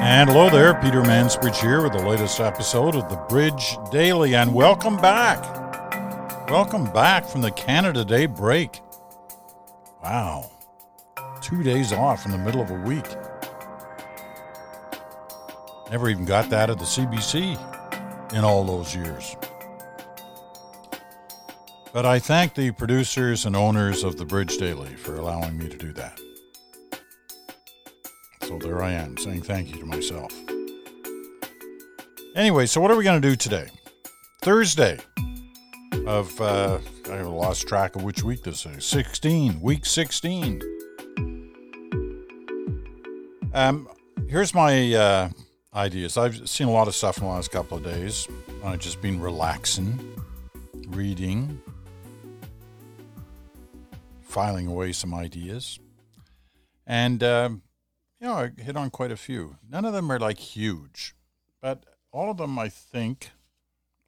And hello there, Peter Mansbridge here with the latest episode of the Bridge Daily, and welcome back. Welcome back from the Canada Day break. Wow. Two days off in the middle of a week. Never even got that at the CBC in all those years. But I thank the producers and owners of the Bridge Daily for allowing me to do that. So there I am saying thank you to myself. Anyway, so what are we going to do today? Thursday of, uh, I lost track of which week this is. 16, week 16. Um, here's my uh, ideas. I've seen a lot of stuff in the last couple of days. I've just been relaxing, reading, filing away some ideas. And, um, you know, I hit on quite a few. None of them are like huge, but all of them, I think,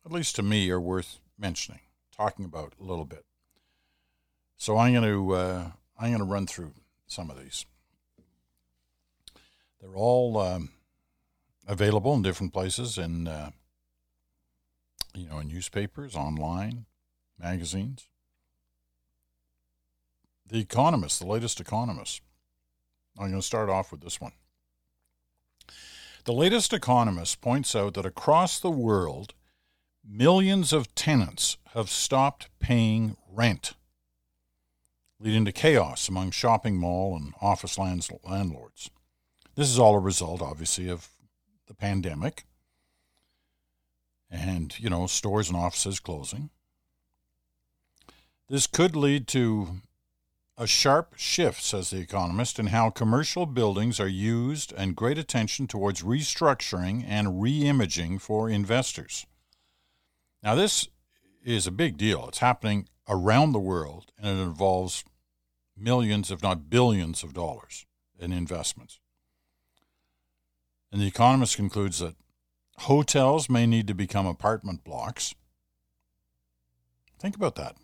at least to me, are worth mentioning, talking about a little bit. So I'm going to uh, I'm going to run through some of these. They're all um, available in different places in uh, you know in newspapers, online, magazines. The Economist, the latest Economist. I'm going to start off with this one. The latest Economist points out that across the world, millions of tenants have stopped paying rent, leading to chaos among shopping mall and office landlords. This is all a result, obviously, of the pandemic and, you know, stores and offices closing. This could lead to a sharp shift, says The Economist, in how commercial buildings are used and great attention towards restructuring and re imaging for investors. Now, this is a big deal. It's happening around the world and it involves millions, if not billions, of dollars in investments. And The Economist concludes that hotels may need to become apartment blocks. Think about that.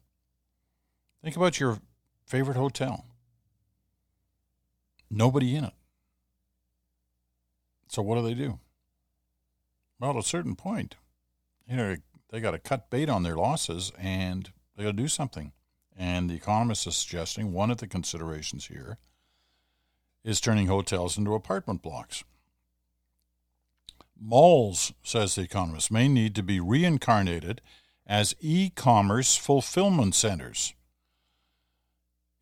Think about your favorite hotel. Nobody in it. So what do they do? Well, at a certain point, you know, they got to cut bait on their losses and they got to do something. And the economist is suggesting one of the considerations here is turning hotels into apartment blocks. Malls, says the economist, may need to be reincarnated as e commerce fulfillment centers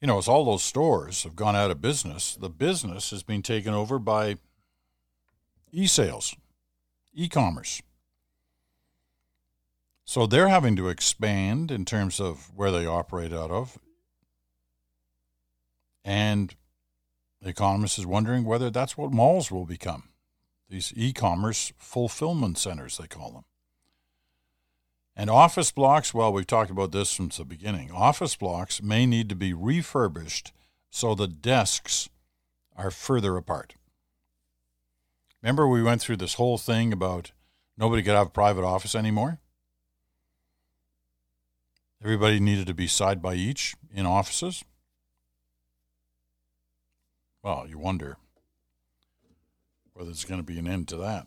you know, as all those stores have gone out of business, the business has been taken over by e sales, e commerce. So they're having to expand in terms of where they operate out of. And the economist is wondering whether that's what malls will become these e commerce fulfillment centers, they call them. And office blocks, well, we've talked about this since the beginning. Office blocks may need to be refurbished so the desks are further apart. Remember, we went through this whole thing about nobody could have a private office anymore? Everybody needed to be side by each in offices? Well, you wonder whether there's going to be an end to that.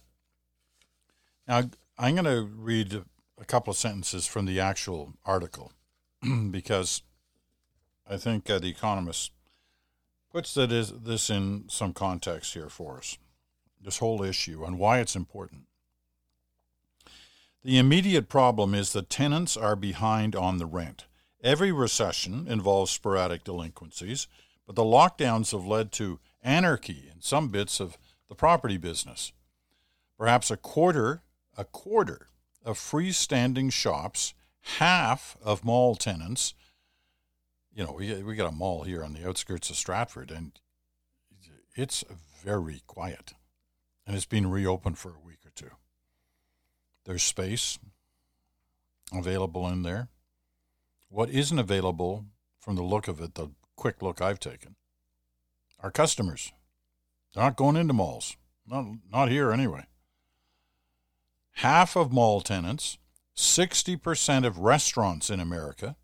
Now, I'm going to read a couple of sentences from the actual article because I think uh, The Economist puts this in some context here for us this whole issue and why it's important. The immediate problem is that tenants are behind on the rent. Every recession involves sporadic delinquencies, but the lockdowns have led to anarchy in some bits of the property business. Perhaps a quarter, a quarter of freestanding shops, half of mall tenants. You know, we, we got a mall here on the outskirts of Stratford, and it's very quiet. And it's been reopened for a week or two. There's space available in there. What isn't available from the look of it, the quick look I've taken, are customers. Not going into malls. Not, not here anyway half of mall tenants, 60% of restaurants in America,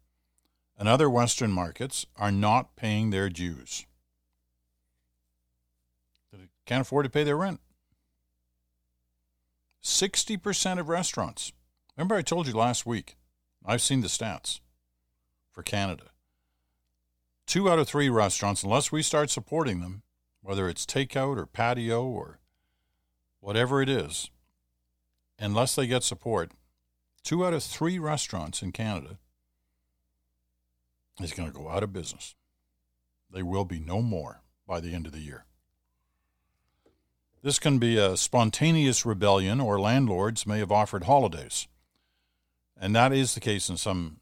and other Western markets are not paying their dues. They can't afford to pay their rent. 60% of restaurants. Remember, I told you last week, I've seen the stats for Canada. Two out of three restaurants, unless we start supporting them, whether it's takeout or patio or whatever it is, unless they get support, two out of three restaurants in Canada is going to go out of business. They will be no more by the end of the year. This can be a spontaneous rebellion, or landlords may have offered holidays. And that is the case in some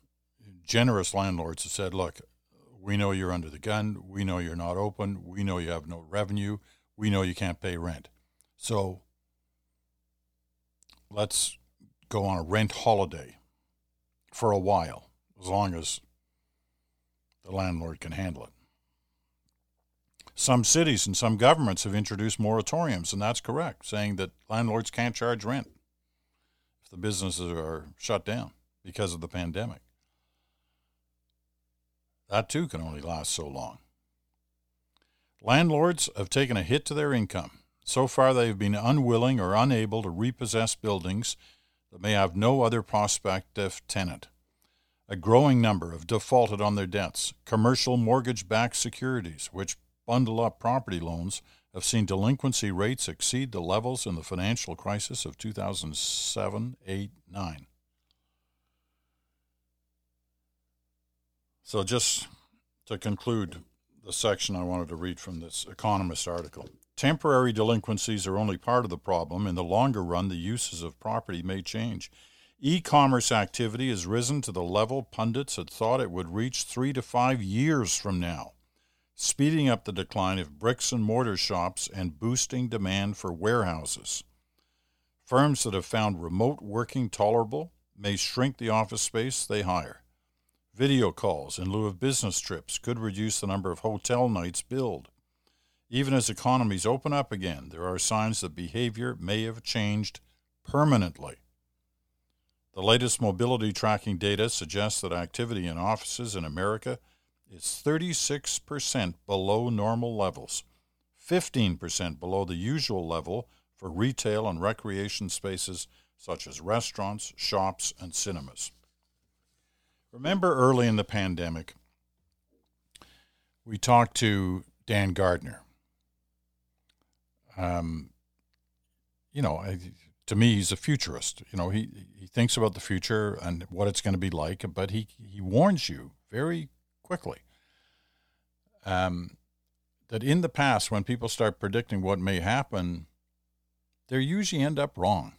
generous landlords who said, look, we know you're under the gun. We know you're not open. We know you have no revenue. We know you can't pay rent. So let's go on a rent holiday for a while, as long as the landlord can handle it. Some cities and some governments have introduced moratoriums, and that's correct, saying that landlords can't charge rent if the businesses are shut down because of the pandemic. That too can only last so long. Landlords have taken a hit to their income. So far, they have been unwilling or unable to repossess buildings that may have no other prospective tenant. A growing number have defaulted on their debts. Commercial mortgage backed securities, which bundle up property loans, have seen delinquency rates exceed the levels in the financial crisis of 2007 8 9. So, just to conclude the section I wanted to read from this Economist article temporary delinquencies are only part of the problem. In the longer run, the uses of property may change. E commerce activity has risen to the level pundits had thought it would reach three to five years from now, speeding up the decline of bricks and mortar shops and boosting demand for warehouses. Firms that have found remote working tolerable may shrink the office space they hire. Video calls in lieu of business trips could reduce the number of hotel nights billed. Even as economies open up again, there are signs that behavior may have changed permanently. The latest mobility tracking data suggests that activity in offices in America is 36% below normal levels, 15% below the usual level for retail and recreation spaces such as restaurants, shops, and cinemas. Remember early in the pandemic, we talked to Dan Gardner. Um, you know, to me, he's a futurist. You know, he, he thinks about the future and what it's going to be like, but he, he warns you very quickly um, that in the past, when people start predicting what may happen, they usually end up wrong.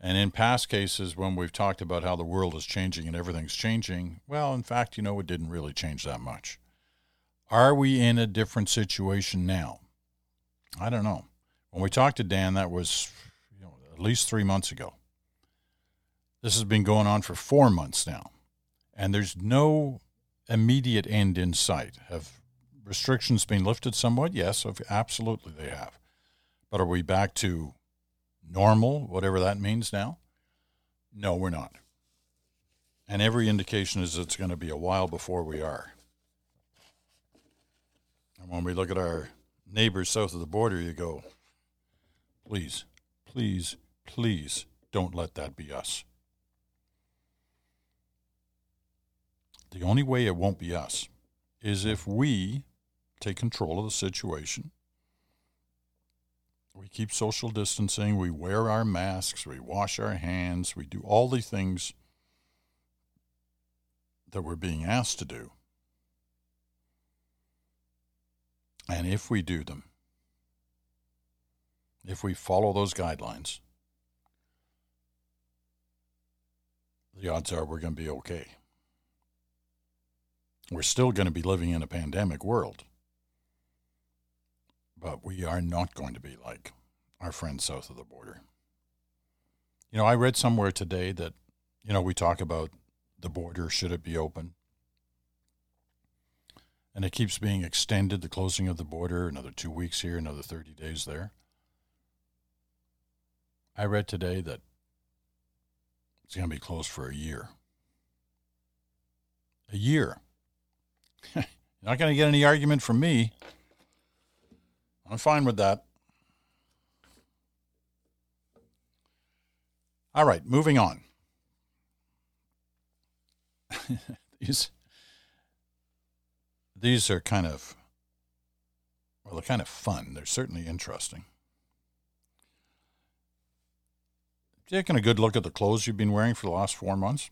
And in past cases, when we've talked about how the world is changing and everything's changing, well, in fact, you know, it didn't really change that much. Are we in a different situation now? I don't know. When we talked to Dan, that was at least three months ago. This has been going on for four months now, and there's no immediate end in sight. Have restrictions been lifted somewhat? Yes, absolutely they have. But are we back to normal, whatever that means now? No, we're not. And every indication is it's going to be a while before we are. And when we look at our neighbors south of the border, you go, please, please Please don't let that be us. The only way it won't be us is if we take control of the situation. We keep social distancing, we wear our masks, we wash our hands, we do all the things that we're being asked to do. And if we do them, if we follow those guidelines, the odds are we're going to be okay. We're still going to be living in a pandemic world, but we are not going to be like our friends south of the border. You know, I read somewhere today that, you know, we talk about the border, should it be open? And it keeps being extended, the closing of the border, another two weeks here, another 30 days there. I read today that it's going to be closed for a year. A year. You're not going to get any argument from me. I'm fine with that. All right, moving on. these these are kind of well, they're kind of fun. They're certainly interesting. Taking a good look at the clothes you've been wearing for the last four months.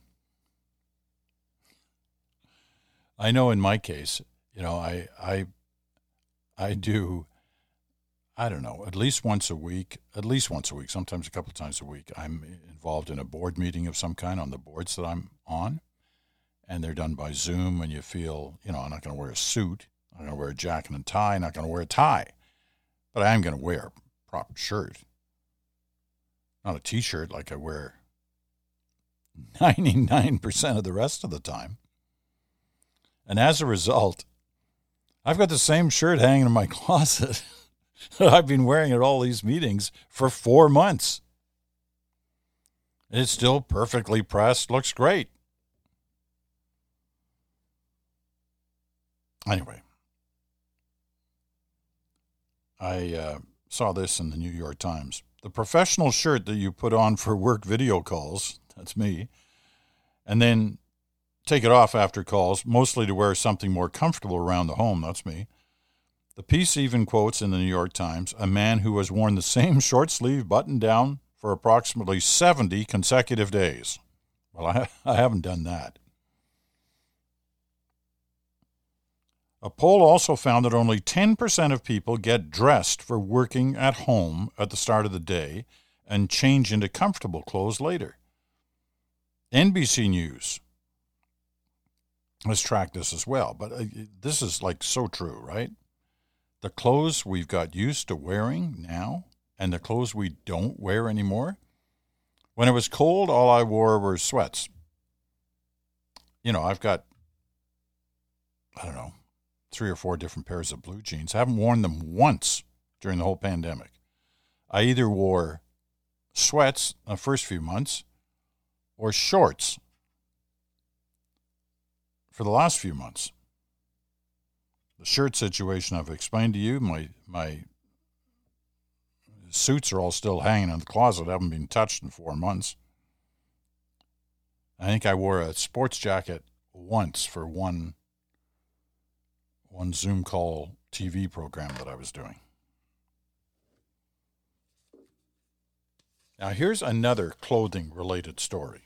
I know in my case, you know, I I I do I don't know, at least once a week, at least once a week, sometimes a couple of times a week, I'm involved in a board meeting of some kind on the boards that I'm on. And they're done by Zoom, and you feel, you know, I'm not going to wear a suit. I'm going to wear a jacket and tie, I'm not going to wear a tie. But I am going to wear a proper shirt. Not a t shirt like I wear 99% of the rest of the time. And as a result, I've got the same shirt hanging in my closet. I've been wearing at all these meetings for four months. It's still perfectly pressed, looks great. Anyway, I uh, saw this in the New York Times. The professional shirt that you put on for work video calls, that's me, and then take it off after calls, mostly to wear something more comfortable around the home, that's me the piece even quotes in the New York Times a man who has worn the same short sleeve button down for approximately 70 consecutive days. Well, I, I haven't done that. A poll also found that only 10% of people get dressed for working at home at the start of the day and change into comfortable clothes later. NBC News has tracked this as well, but uh, this is like so true, right? The clothes we've got used to wearing now and the clothes we don't wear anymore. When it was cold, all I wore were sweats. You know, I've got, I don't know, three or four different pairs of blue jeans. I haven't worn them once during the whole pandemic. I either wore sweats the first few months or shorts for the last few months the shirt situation I've explained to you. My my suits are all still hanging in the closet. haven't been touched in four months. I think I wore a sports jacket once for one one Zoom call TV program that I was doing. Now here's another clothing related story.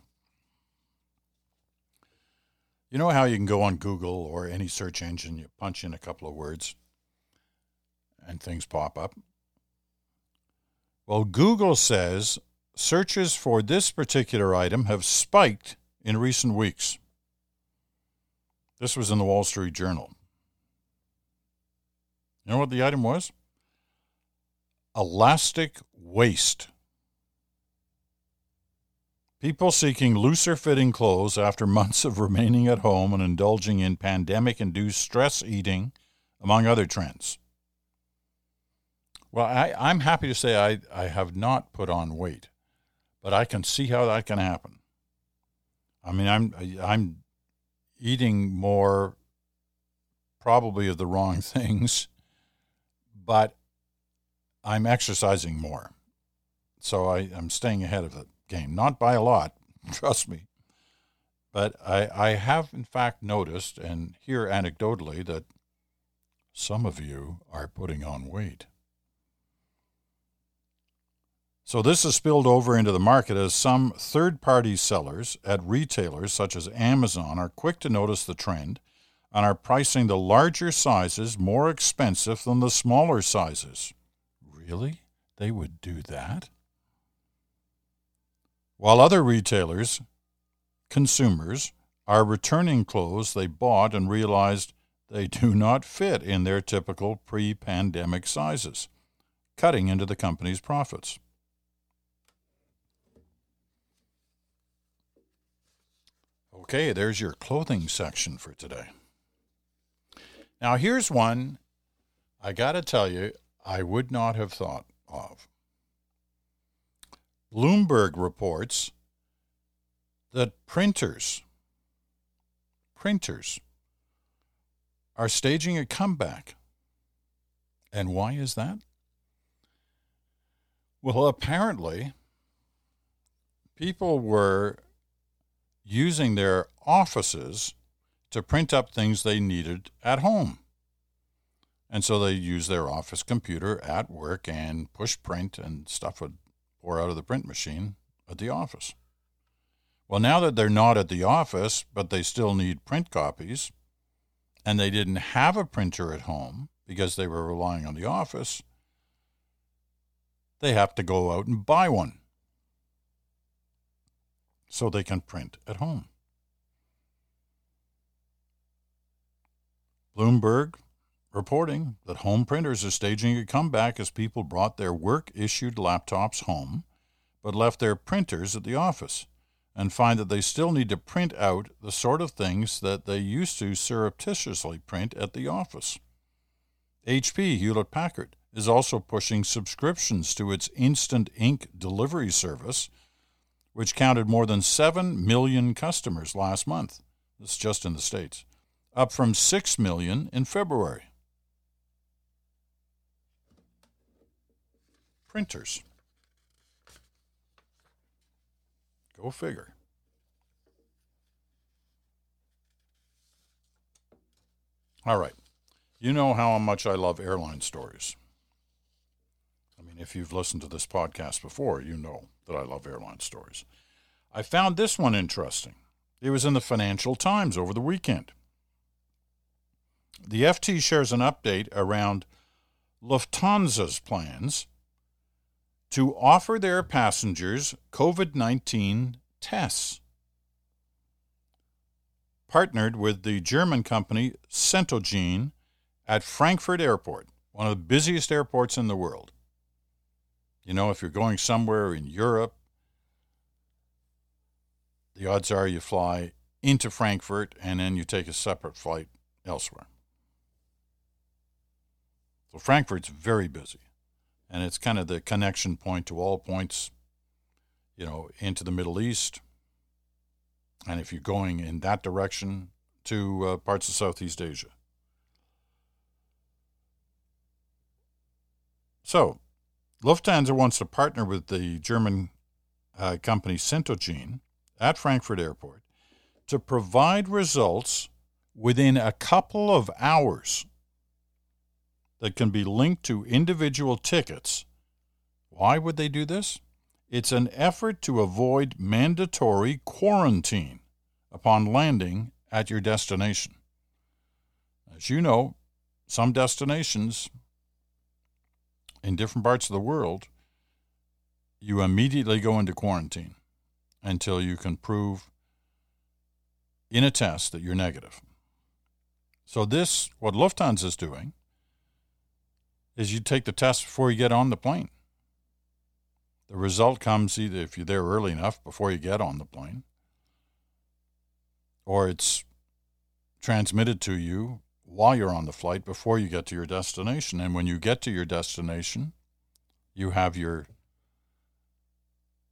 You know how you can go on Google or any search engine, you punch in a couple of words and things pop up? Well, Google says searches for this particular item have spiked in recent weeks. This was in the Wall Street Journal. You know what the item was? Elastic waist. People seeking looser fitting clothes after months of remaining at home and indulging in pandemic induced stress eating, among other trends. Well, I, I'm happy to say I, I have not put on weight, but I can see how that can happen. I mean, I'm, I'm eating more, probably of the wrong things, but I'm exercising more. So I, I'm staying ahead of it game. Not by a lot, trust me. But I, I have, in fact, noticed and hear anecdotally that some of you are putting on weight. So this has spilled over into the market as some third party sellers at retailers such as Amazon are quick to notice the trend and are pricing the larger sizes more expensive than the smaller sizes. Really? They would do that? While other retailers, consumers, are returning clothes they bought and realized they do not fit in their typical pre pandemic sizes, cutting into the company's profits. Okay, there's your clothing section for today. Now, here's one I got to tell you, I would not have thought of Bloomberg reports that printers, printers, are staging a comeback. And why is that? Well, apparently, people were using their offices to print up things they needed at home. And so they used their office computer at work and push print, and stuff would pour out of the print machine at the office. Well, now that they're not at the office, but they still need print copies, and they didn't have a printer at home because they were relying on the office, they have to go out and buy one so they can print at home. Bloomberg reporting that home printers are staging a comeback as people brought their work issued laptops home but left their printers at the office and find that they still need to print out the sort of things that they used to surreptitiously print at the office. HP Hewlett Packard is also pushing subscriptions to its instant ink delivery service, which counted more than 7 million customers last month. This is just in the States, up from 6 million in February. Printers. Go figure. All right. You know how much I love airline stories. I mean, if you've listened to this podcast before, you know that I love airline stories. I found this one interesting. It was in the Financial Times over the weekend. The FT shares an update around Lufthansa's plans to offer their passengers COVID 19 tests. Partnered with the German company Centogene at Frankfurt Airport, one of the busiest airports in the world. You know, if you're going somewhere in Europe, the odds are you fly into Frankfurt and then you take a separate flight elsewhere. So Frankfurt's very busy and it's kind of the connection point to all points, you know, into the Middle East. And if you're going in that direction to uh, parts of Southeast Asia. So, Lufthansa wants to partner with the German uh, company Centogene at Frankfurt Airport to provide results within a couple of hours that can be linked to individual tickets. Why would they do this? It's an effort to avoid mandatory quarantine upon landing at your destination. As you know, some destinations in different parts of the world, you immediately go into quarantine until you can prove in a test that you're negative. So, this, what Lufthansa is doing, is you take the test before you get on the plane. The result comes either if you're there early enough before you get on the plane, or it's transmitted to you while you're on the flight before you get to your destination. And when you get to your destination, you have your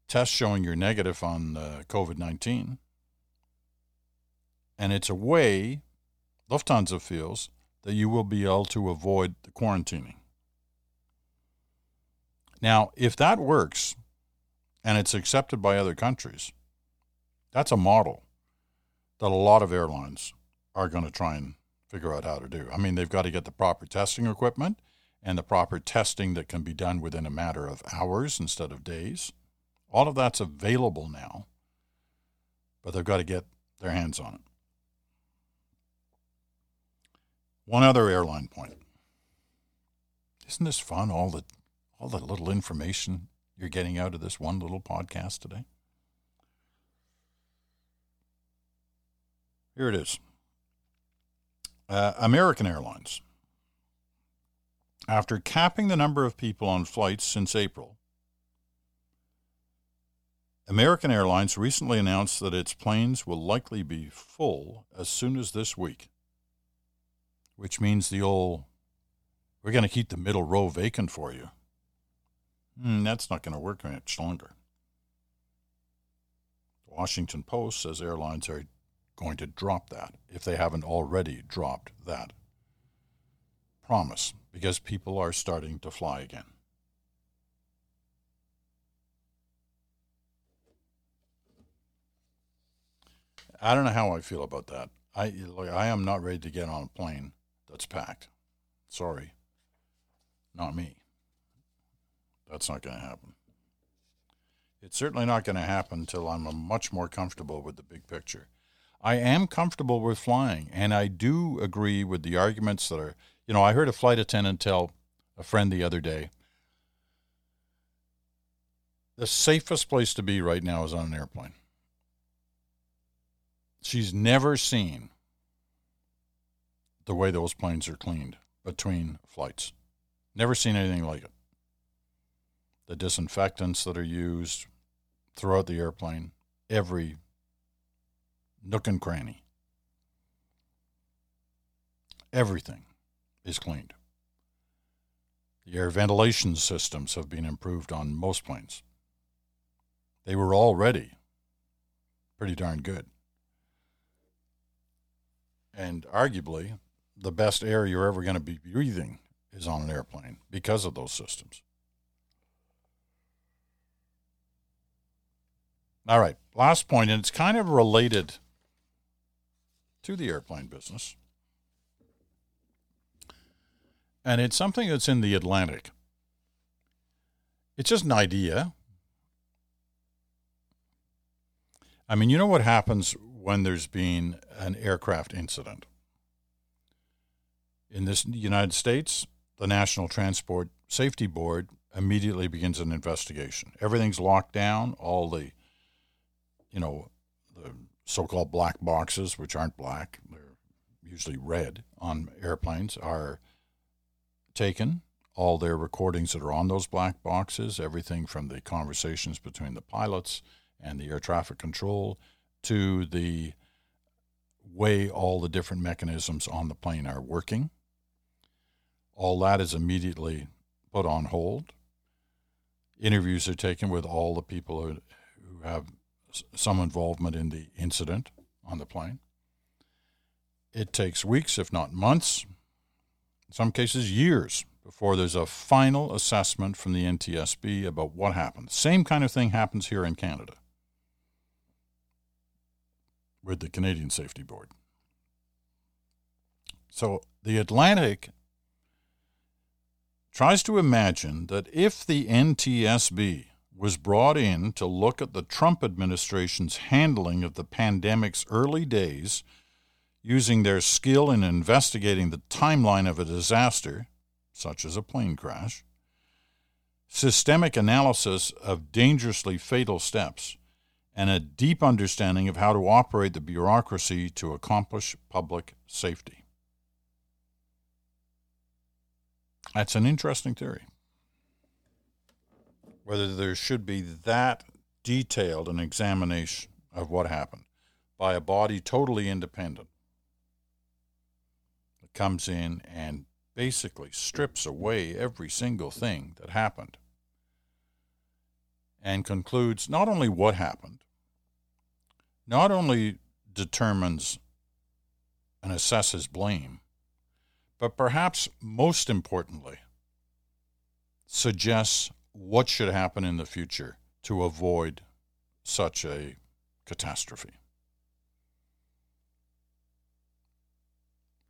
test showing you're negative on uh, COVID 19. And it's a way, Lufthansa feels, that you will be able to avoid the quarantining. Now, if that works and it's accepted by other countries, that's a model that a lot of airlines are going to try and figure out how to do. I mean, they've got to get the proper testing equipment and the proper testing that can be done within a matter of hours instead of days. All of that's available now, but they've got to get their hands on it. One other airline point. Isn't this fun? All the all the little information you're getting out of this one little podcast today? Here it is uh, American Airlines. After capping the number of people on flights since April, American Airlines recently announced that its planes will likely be full as soon as this week, which means the old, we're going to keep the middle row vacant for you. Mm, that's not going to work much longer. The Washington Post says airlines are going to drop that if they haven't already dropped that promise because people are starting to fly again. I don't know how I feel about that. I like, I am not ready to get on a plane that's packed. Sorry. Not me. That's not going to happen. It's certainly not going to happen until I'm much more comfortable with the big picture. I am comfortable with flying, and I do agree with the arguments that are, you know, I heard a flight attendant tell a friend the other day the safest place to be right now is on an airplane. She's never seen the way those planes are cleaned between flights. Never seen anything like it. The disinfectants that are used throughout the airplane, every nook and cranny, everything is cleaned. The air ventilation systems have been improved on most planes. They were already pretty darn good. And arguably, the best air you're ever going to be breathing is on an airplane because of those systems. All right, last point, and it's kind of related to the airplane business. And it's something that's in the Atlantic. It's just an idea. I mean, you know what happens when there's been an aircraft incident? In this United States, the National Transport Safety Board immediately begins an investigation. Everything's locked down, all the you know, the so-called black boxes, which aren't black, they're usually red on airplanes, are taken. All their recordings that are on those black boxes, everything from the conversations between the pilots and the air traffic control to the way all the different mechanisms on the plane are working. All that is immediately put on hold. Interviews are taken with all the people who, have some involvement in the incident on the plane. It takes weeks, if not months, in some cases years, before there's a final assessment from the NTSB about what happened. Same kind of thing happens here in Canada with the Canadian Safety Board. So the Atlantic tries to imagine that if the NTSB was brought in to look at the Trump administration's handling of the pandemic's early days, using their skill in investigating the timeline of a disaster, such as a plane crash, systemic analysis of dangerously fatal steps, and a deep understanding of how to operate the bureaucracy to accomplish public safety. That's an interesting theory whether there should be that detailed an examination of what happened by a body totally independent that comes in and basically strips away every single thing that happened and concludes not only what happened, not only determines and assesses blame, but perhaps most importantly, suggests what should happen in the future to avoid such a catastrophe.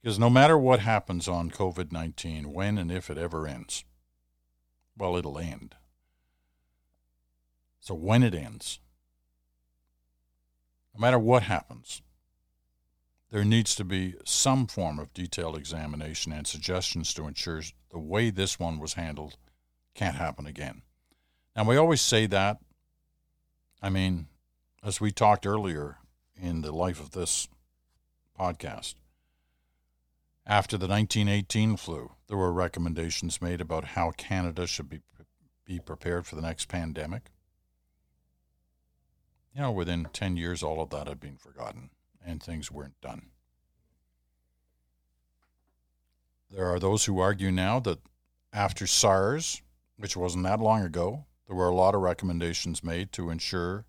Because no matter what happens on COVID 19, when and if it ever ends, well, it'll end. So when it ends, no matter what happens, there needs to be some form of detailed examination and suggestions to ensure the way this one was handled can't happen again. And we always say that. I mean, as we talked earlier in the life of this podcast, after the 1918 flu, there were recommendations made about how Canada should be, be prepared for the next pandemic. You know, within 10 years, all of that had been forgotten and things weren't done. There are those who argue now that after SARS, which wasn't that long ago, there were a lot of recommendations made to ensure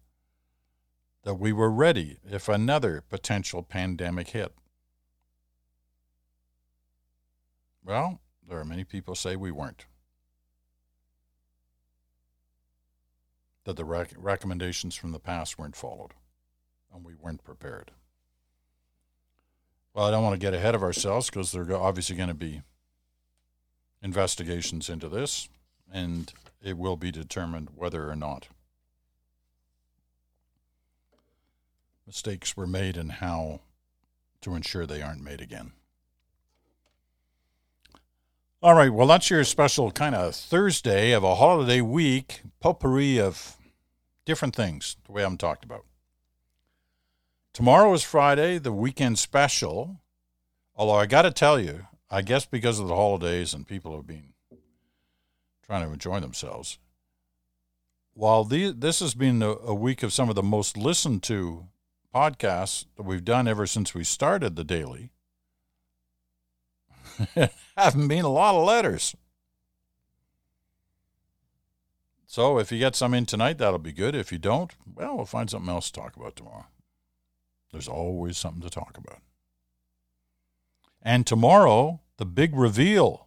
that we were ready if another potential pandemic hit. Well, there are many people say we weren't. That the rec- recommendations from the past weren't followed and we weren't prepared. Well, I don't want to get ahead of ourselves because there are obviously going to be investigations into this, and it will be determined whether or not mistakes were made and how to ensure they aren't made again. All right, well, that's your special kind of Thursday of a holiday week, potpourri of different things, the way I'm talked about. Tomorrow is Friday, the weekend special. Although I got to tell you, I guess because of the holidays and people have been trying to enjoy themselves, while the, this has been a, a week of some of the most listened to podcasts that we've done ever since we started the daily, haven't been a lot of letters. So if you get some in tonight, that'll be good. If you don't, well, we'll find something else to talk about tomorrow. There's always something to talk about. And tomorrow, the big reveal.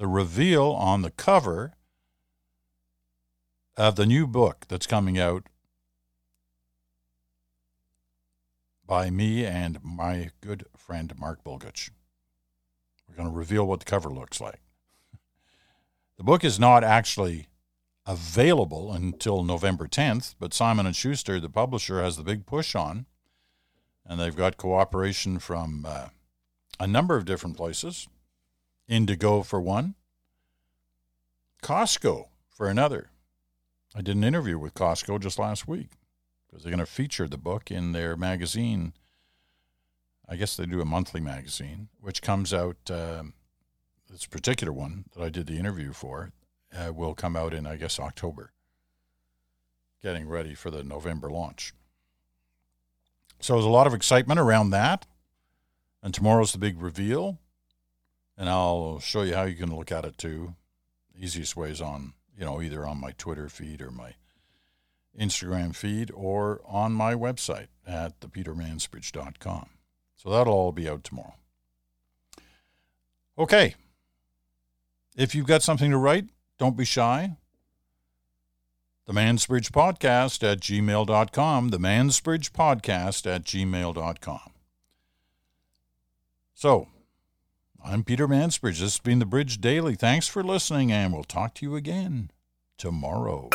The reveal on the cover of the new book that's coming out by me and my good friend Mark Bulgutch. We're going to reveal what the cover looks like. The book is not actually available until November 10th, but Simon and Schuster, the publisher, has the big push on and they've got cooperation from uh, a number of different places. Indigo for one, Costco for another. I did an interview with Costco just last week because they're going to feature the book in their magazine. I guess they do a monthly magazine, which comes out. Uh, this particular one that I did the interview for uh, will come out in, I guess, October. Getting ready for the November launch. So there's a lot of excitement around that. And tomorrow's the big reveal. And I'll show you how you can look at it too. Easiest way is on, you know, either on my Twitter feed or my Instagram feed or on my website at thepetermansbridge.com. So that'll all be out tomorrow. Okay. If you've got something to write, don't be shy the Mansbridge Podcast at gmail.com, the Mansbridge Podcast at gmail.com. So, I'm Peter Mansbridge. This has been the Bridge Daily. Thanks for listening, and we'll talk to you again tomorrow.